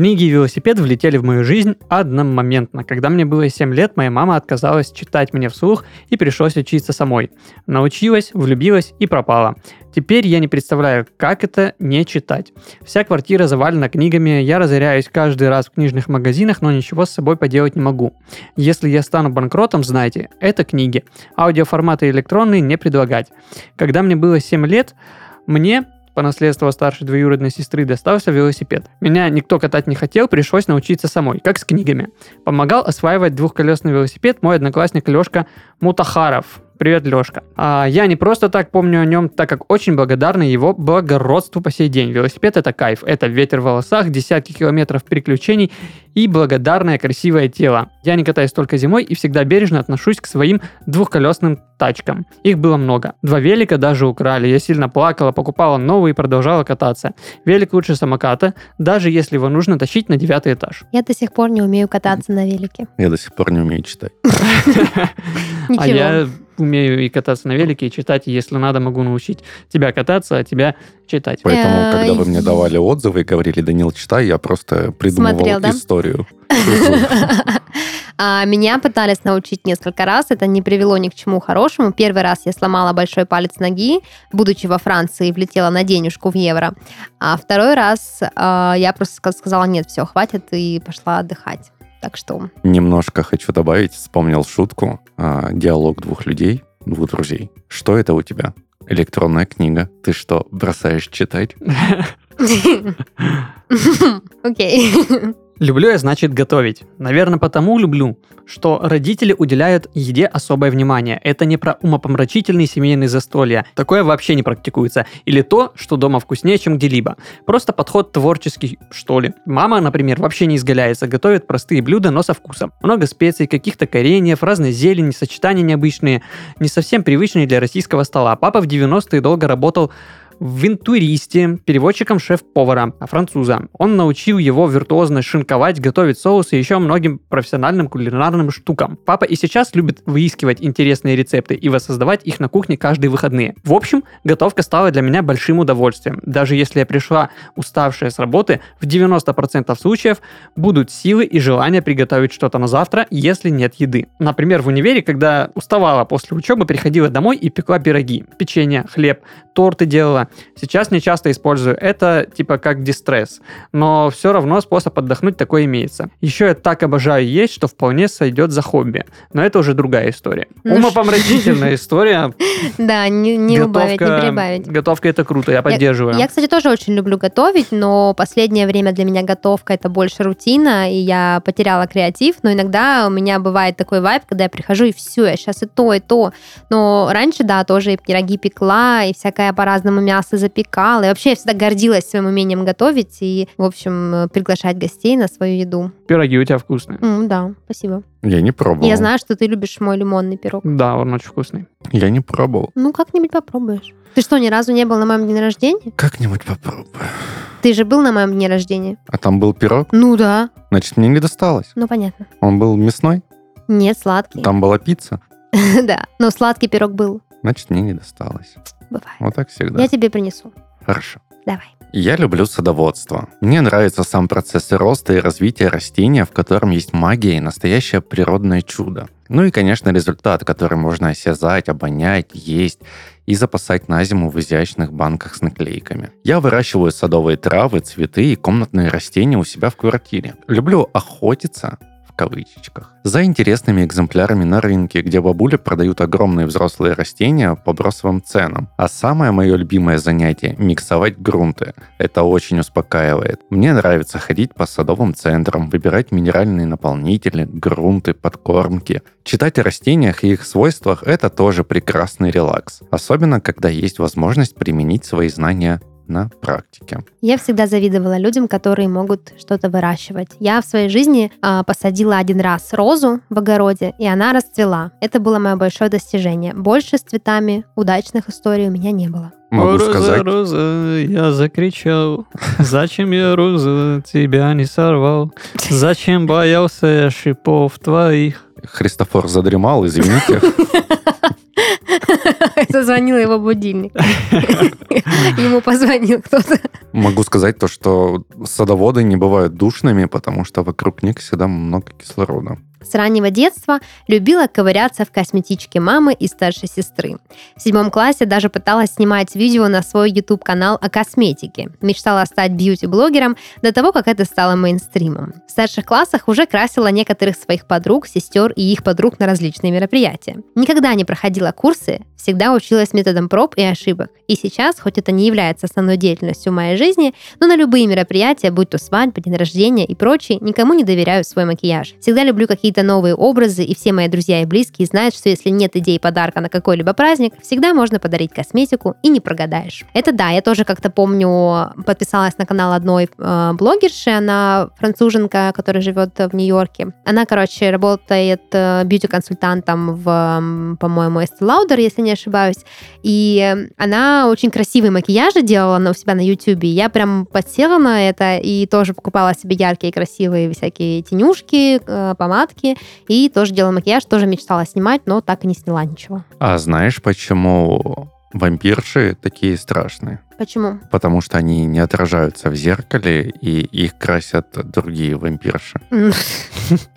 C: Книги и велосипед влетели в мою жизнь одномоментно. Когда мне было 7 лет, моя мама отказалась читать мне вслух и пришлось учиться самой. Научилась, влюбилась и пропала. Теперь я не представляю, как это не читать. Вся квартира завалена книгами, я разоряюсь каждый раз в книжных магазинах, но ничего с собой поделать не могу. Если я стану банкротом, знайте, это книги. Аудиоформаты электронные не предлагать. Когда мне было 7 лет, мне по наследству старшей двоюродной сестры достался велосипед. Меня никто катать не хотел, пришлось научиться самой, как с книгами. Помогал осваивать двухколесный велосипед мой одноклассник Лешка Мутахаров. Привет, Лешка. А, я не просто так помню о нем, так как очень благодарна его благородству по сей день. Велосипед это кайф, это ветер в волосах, десятки километров приключений и благодарное красивое тело. Я не катаюсь только зимой и всегда бережно отношусь к своим двухколесным тачкам. Их было много. Два велика даже украли. Я сильно плакала, покупала новые и продолжала кататься. Велик лучше самоката, даже если его нужно тащить на девятый этаж.
B: Я до сих пор не умею кататься на велике.
A: Я до сих пор не умею читать.
C: А я умею и кататься на велике, и читать, и если надо, могу научить тебя кататься, а тебя читать.
A: Поэтому,
B: Э,
A: когда вы мне давали отзывы и говорили, Данил, читай, я просто придумывал
B: Смотрел, да?
A: историю.
B: А меня пытались научить несколько раз, это не привело ни к чему хорошему. Первый раз я сломала большой палец ноги, будучи во Франции, и влетела на денежку в евро. А второй раз а, я просто ска- сказала, нет, все, хватит, и пошла отдыхать. Так что,
A: Немножко хочу добавить, вспомнил шутку. а, диалог двух людей, двух друзей. Что это у тебя? Электронная книга. Ты что, бросаешь читать?
B: окей.
C: Люблю я, значит, готовить. Наверное, потому люблю, что родители уделяют еде особое внимание. Это не про умопомрачительные семейные застолья. Такое вообще не практикуется. Или то, что дома вкуснее, чем где-либо. Просто подход творческий, что ли. Мама, например, вообще не изгаляется, готовит простые блюда, но со вкусом. Много специй, каких-то кореньев, разной зелени, сочетания необычные, не совсем привычные для российского стола. Папа в 90-е долго работал в интуристе, переводчиком шеф-повара, а француза. Он научил его виртуозно шинковать, готовить соусы и еще многим профессиональным кулинарным штукам. Папа и сейчас любит выискивать интересные рецепты и воссоздавать их на кухне каждые выходные. В общем, готовка стала для меня большим удовольствием. Даже если я пришла уставшая с работы, в 90% случаев будут силы и желание приготовить что-то на завтра, если нет еды. Например, в универе, когда уставала после учебы, приходила домой и пекла пироги, печенье, хлеб, торты делала. Сейчас не часто использую это, типа как дистресс, но все равно способ отдохнуть такой имеется. Еще я так обожаю есть, что вполне сойдет за хобби, но это уже другая история.
B: Ну,
C: Умопомрачительная история.
B: Да, не, не убавить, не прибавить.
C: Готовка это круто, я поддерживаю.
B: Я, кстати, тоже очень люблю готовить, но последнее время для меня готовка это больше рутина, и я потеряла креатив, но иногда у меня бывает такой вайб, когда я прихожу и все, я сейчас и то, и то. Но раньше, да, тоже и пироги пекла, и всякое по-разному мясо мясо запекала. И вообще я всегда гордилась своим умением готовить и, в общем, э, приглашать гостей на свою еду.
C: Пироги у тебя вкусные.
B: М, да, спасибо.
A: Я не пробовал.
B: Я знаю, что ты любишь мой лимонный пирог.
C: Да, он очень вкусный.
A: Я не пробовал.
B: Ну, как-нибудь попробуешь. Ты что, ни разу не был на моем дне рождения?
A: Как-нибудь попробую.
B: Ты же был на моем дне рождения?
A: А там был пирог?
B: Ну да.
A: Значит, мне не досталось.
B: Ну, понятно.
A: Он был мясной?
B: Нет, сладкий.
A: Там была пицца?
B: Да, но сладкий пирог был.
A: Значит, мне не досталось.
B: Бывает.
A: Вот так всегда.
B: Я тебе принесу.
A: Хорошо.
B: Давай.
A: Я люблю садоводство. Мне нравится сам процесс роста и развития растения, в котором есть магия и настоящее природное чудо. Ну и, конечно, результат, который можно осязать, обонять, есть и запасать на зиму в изящных банках с наклейками. Я выращиваю садовые травы, цветы и комнатные растения у себя в квартире. Люблю охотиться, в кавычечках, за интересными экземплярами на рынке, где бабули продают огромные взрослые растения по бросовым ценам. А самое мое любимое занятие – миксовать грунты. Это очень успокаивает. Мне нравится ходить по садовым центрам, выбирать минеральные наполнители, грунты, подкормки. Читать о растениях и их свойствах – это тоже прекрасный релакс. Особенно, когда есть возможность применить свои знания на практике.
B: Я всегда завидовала людям, которые могут что-то выращивать. Я в своей жизни а, посадила один раз розу в огороде, и она расцвела. Это было мое большое достижение. Больше с цветами удачных историй у меня не было.
A: Могу
C: роза,
A: сказать,
C: роза, я закричал. Зачем я роза тебя не сорвал? Зачем боялся я шипов твоих?
A: Христофор задремал, извините.
B: Зазвонил его будильник. Ему позвонил кто-то.
A: Могу сказать то, что садоводы не бывают душными, потому что вокруг них всегда много кислорода.
B: С раннего детства любила ковыряться в косметичке мамы и старшей сестры. В седьмом классе даже пыталась снимать видео на свой YouTube-канал о косметике. Мечтала стать бьюти-блогером до того, как это стало мейнстримом. В старших классах уже красила некоторых своих подруг, сестер и их подруг на различные мероприятия. Никогда не проходила курсы, всегда училась методом проб и ошибок. И сейчас, хоть это не является основной деятельностью моей жизни, но на любые мероприятия, будь то свадьба, день рождения и прочее, никому не доверяю свой макияж. Всегда люблю какие-то новые образы, и все мои друзья и близкие знают, что если нет идеи подарка на какой-либо праздник, всегда можно подарить косметику и не прогадаешь. Это да, я тоже как-то помню, подписалась на канал одной э, блогерши, она француженка, которая живет в Нью-Йорке. Она, короче, работает э, бьюти-консультантом в, по-моему, Estee Lauder, если не ошибаюсь. И она очень красивые макияжи делала на, у себя на YouTube. Я прям подсела на это и тоже покупала себе яркие, красивые всякие тенюшки, э, помадки. И тоже делала макияж, тоже мечтала снимать, но так и не сняла ничего.
A: А знаешь, почему вампирши такие страшные?
B: Почему?
A: Потому что они не отражаются в зеркале, и их красят другие вампирши.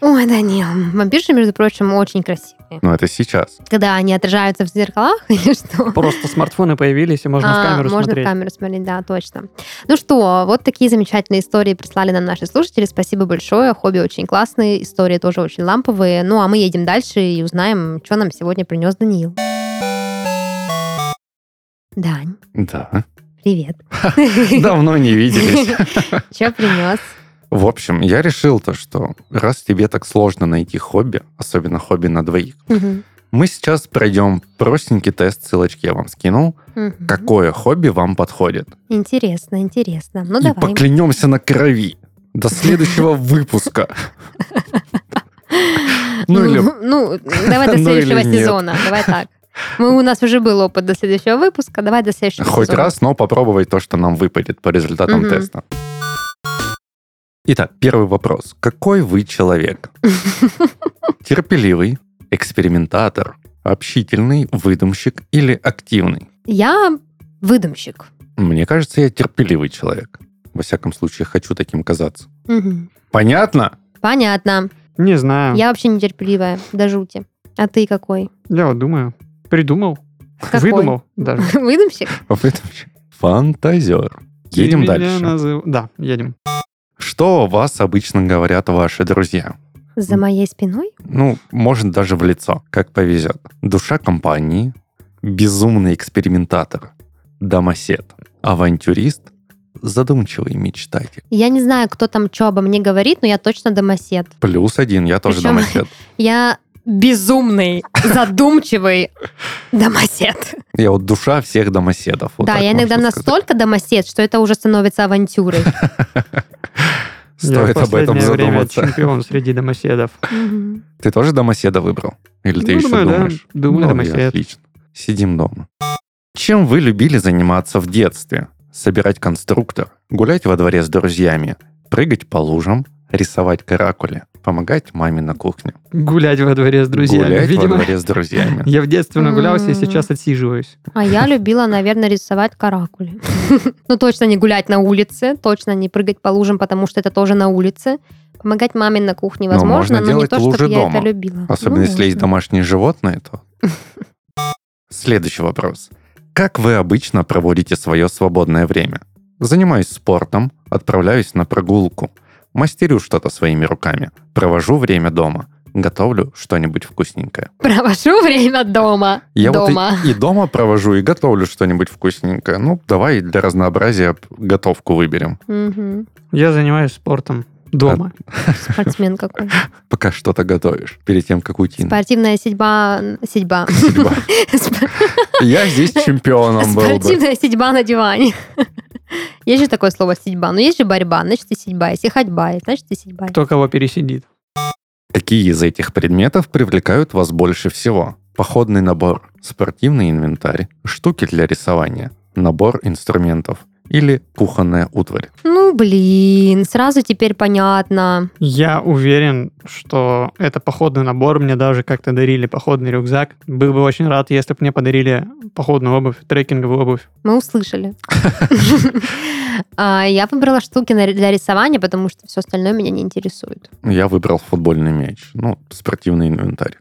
B: Ой, да не, вампирши, между прочим, очень красивые.
A: Но это сейчас.
B: Когда они отражаются в зеркалах или что?
C: Просто смартфоны появились, и можно в
B: А,
C: камеру
B: можно
C: смотреть.
B: в камеру смотреть, да, точно. Ну что, вот такие замечательные истории прислали нам наши слушатели. Спасибо большое. Хобби очень классные, истории тоже очень ламповые. Ну, а мы едем дальше и узнаем, что нам сегодня принес Даниил. Дань,
A: Да.
B: привет.
A: Давно не виделись.
B: Что принес?
A: В общем, я решил то, что раз тебе так сложно найти хобби, особенно хобби на двоих,
B: Мгм.
A: мы сейчас пройдем простенький тест, ссылочки я вам скинул.
B: Мгм.
A: Какое хобби вам подходит?
B: Интересно, интересно. Ну,
A: И
B: давай.
A: поклянемся на крови. До следующего выпуска. Ну или
B: ну, давай до
A: Ну,
B: следующего сезона. Давай так. Мы, у нас уже был опыт до следующего выпуска. Давай до следующего
A: хоть
B: сезона.
A: раз, но попробовать то, что нам выпадет по результатам
B: Мгм.
A: теста. Итак, первый вопрос. Какой вы человек? Терпеливый, экспериментатор, общительный, выдумщик или активный?
B: Я выдумщик.
A: Мне кажется, я терпеливый человек. Во всяком случае, хочу таким казаться.
B: Мгм.
A: Понятно?
B: Понятно.
C: Не знаю. Я,
B: Я вообще нетерпеливая, до жути. А ты какой?
C: вот думаю. Придумал.
B: Какой?
C: Выдумал даже.
B: Выдумщик?
A: Выдумщик. Фантазер. Едем дальше.
C: назыв- Да, едем.
A: Что о вас обычно говорят ваши друзья?
B: За моей спиной?
A: Ну, может, даже в лицо, как повезет. Душа компании, безумный экспериментатор, домосед, авантюрист, задумчивый мечтатель.
B: Я не знаю, кто там что обо мне говорит, но я точно домосед.
A: Плюс один, я тоже
B: Причем-
A: домосед.
B: Я безумный, задумчивый домосед.
A: Я вот душа всех домоседов. вот
B: да, я иногда
A: сказать.
B: настолько домосед, что это уже становится авантюрой.
A: Стоит об этом задуматься.
C: чемпион среди домоседов.
A: Ты тоже домоседа выбрал? Или ты
C: Ну,
A: еще думаешь?
C: Думаю, домосед.
A: Отлично. Сидим дома. Чем вы любили заниматься в детстве? Собирать конструктор, гулять во дворе с друзьями, прыгать по лужам, рисовать каракули, помогать маме на кухне.
C: Гулять во дворе с друзьями.
A: Гулять
C: Видимо,
A: во дворе с друзьями.
C: я в детстве нагулялся и сейчас отсиживаюсь.
B: А я любила, наверное, рисовать каракули. Ну, точно не гулять на улице, точно не прыгать по лужам, потому что это тоже на улице. Помогать маме на кухне
A: Но
B: возможно,
A: можно
B: но не то,
A: лужи
B: чтобы я это любила.
A: Особенно
B: Ну,
A: если есть домашние животные, то... Следующий вопрос. Как вы обычно проводите свое свободное время? Занимаюсь спортом, отправляюсь на прогулку, мастерю что-то своими руками, провожу время дома, готовлю что-нибудь вкусненькое.
B: Провожу время дома.
A: Я
B: дома.
A: вот и, и дома провожу, и готовлю что-нибудь вкусненькое. Ну, давай для разнообразия готовку выберем.
B: Мгм.
C: Я занимаюсь спортом дома.
B: Спортсмен какой.
A: Пока что-то готовишь, перед тем, как уйти.
B: Спортивная седьба... Седьба.
A: Седьба. Я здесь чемпионом был бы.
B: Спортивная седьба на диване. Есть же такое слово седьба. Но есть же борьба, значит и седьба. Если ходьба, значит и седьба.
C: Кто кого пересидит.
A: Какие из этих предметов привлекают вас больше всего? Походный набор, спортивный инвентарь, штуки для рисования, набор инструментов или кухонная утварь.
B: Ну, блин, сразу теперь понятно.
C: Я уверен, что это походный набор. Мне даже как-то дарили походный рюкзак. Был бы очень рад, если бы мне подарили походную обувь, трекинговую обувь.
B: Мы услышали. А, Я выбрала штуки для рисования, потому что все остальное меня не интересует.
A: Я выбрал футбольный мяч, ну, спортивный инвентарь.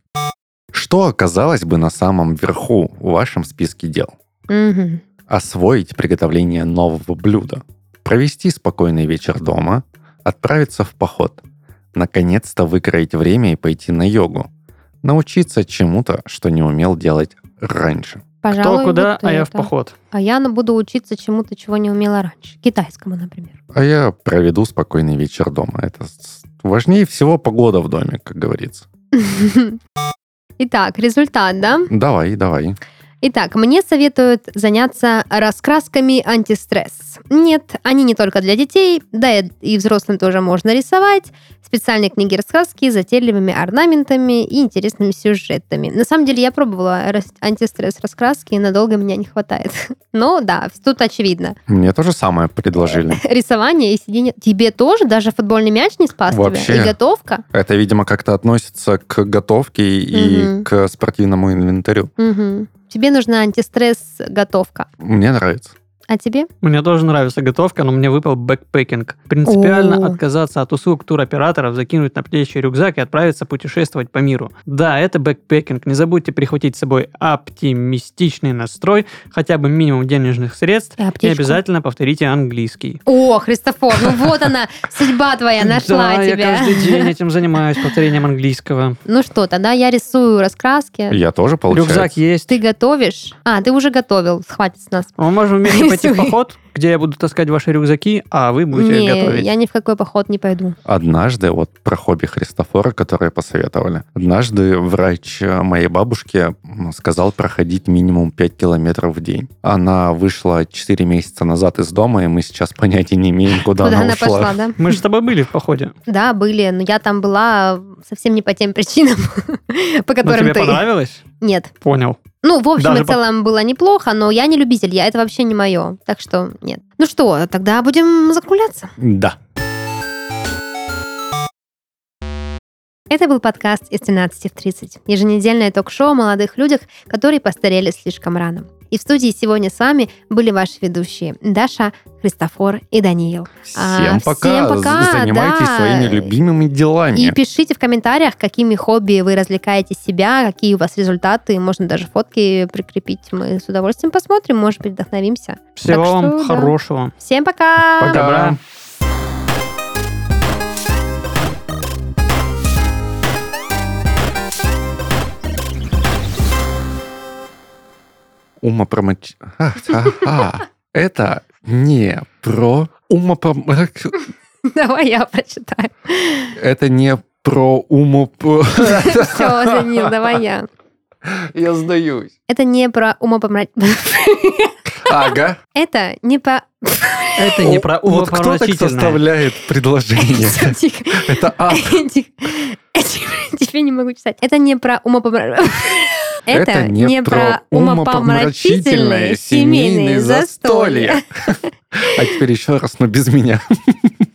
A: Что оказалось бы на самом верху в вашем списке дел?
B: Мгм.
A: Освоить приготовление нового блюда, провести спокойный вечер дома, отправиться в поход, наконец-то выкроить время и пойти на йогу, научиться чему-то, что не умел делать раньше.
B: Пожалуй,
C: Кто куда,
B: вот
C: а я в
B: это.
C: поход.
B: А я на- буду учиться чему-то, чего не умела раньше. Китайскому, например.
A: А я проведу спокойный вечер дома. Это важнее всего погода в доме, как говорится.
B: Итак, результат, да?
A: Давай, давай.
B: Итак, мне советуют заняться раскрасками антистресс. Нет, они не только для детей, да и взрослым тоже можно рисовать. Специальные книги раскраски с затейливыми орнаментами и интересными сюжетами. На самом деле я пробовала антистресс раскраски, и надолго меня не хватает. Но да, тут очевидно.
A: Мне то же самое предложили.
B: Рисование и сидение. Тебе тоже даже футбольный мяч не спас
A: Вообще.
B: тебя? И готовка?
A: Это, видимо, как-то относится к готовке и
B: Мгм.
A: к спортивному инвентарю.
B: Мгм. Тебе нужна антистресс готовка.
A: Мне нравится.
B: А тебе?
C: Мне тоже нравится готовка, но мне выпал backpacking. Принципиально
B: О.
C: отказаться от услуг туроператоров, закинуть на плечи рюкзак и отправиться путешествовать по миру. Да, это backpacking. Не забудьте прихватить с собой оптимистичный настрой, хотя бы минимум денежных средств,
B: И
C: и обязательно повторите английский.
B: О, Христофор, ну вот она, судьба твоя, нашла тебя.
C: я каждый день этим занимаюсь, повторением английского.
B: Ну что, тогда я рисую раскраски.
A: Я тоже получается.
C: Рюкзак есть.
B: Ты готовишь? А, ты уже готовил, хватит с нас.
C: Мы можем вместе пойти в поход, где я буду таскать ваши рюкзаки, а вы будете
B: Не,
C: готовить.
B: я ни в какой поход не пойду.
A: Однажды, вот про хобби Христофора, которое посоветовали, однажды врач моей бабушки сказал проходить минимум 5 километров в день. Она вышла 4 месяца назад из дома, и мы сейчас понятия не имеем, куда,
B: Куда
A: она,
B: она
A: ушла.
B: пошла, да?
C: Мы же с тобой были в походе.
B: Да, были, но я там была совсем не по тем причинам, по которым
C: Ну, тебе
B: ты.
C: понравилось?
B: Нет.
C: Понял.
B: Ну, в общем
C: Даже
B: и
C: по-
B: целом было неплохо, но я не любитель, я это вообще не мое. Так что нет. Ну что, тогда будем закругляться.
A: Да.
B: Это был подкаст из 13 в 30. Еженедельное ток-шоу о молодых людях, которые постарели слишком рано. И в студии сегодня с вами были ваши ведущие Даша, Христофор и Даниил. А,
A: Всем пока.
B: всем пока,
A: Занимайтесь
B: да.
A: своими любимыми делами.
B: И пишите в комментариях, какими хобби вы развлекаете себя, какие у вас результаты. Можно даже фотки прикрепить. Мы с удовольствием посмотрим, может быть, вдохновимся.
C: Всего
B: Так
C: вам
B: что, да.
C: хорошего.
B: Всем пока!
A: Пока.
C: Добра.
A: Умопромоч... А. Это не про умопром...
B: Давай я прочитаю.
A: Это не про умоп...
B: Все, Данил, давай я.
A: Я сдаюсь.
B: Это не про умопомрачительное.
A: Ага.
B: Это не по...
C: Это не про
A: Вот кто так составляет предложение?
B: Тихо.
A: Это А.
B: Тихо. Теперь не могу читать. Это не про умопомрачительное. Это не про умопомрачительные семейные застолья.
A: А теперь еще раз, но без меня.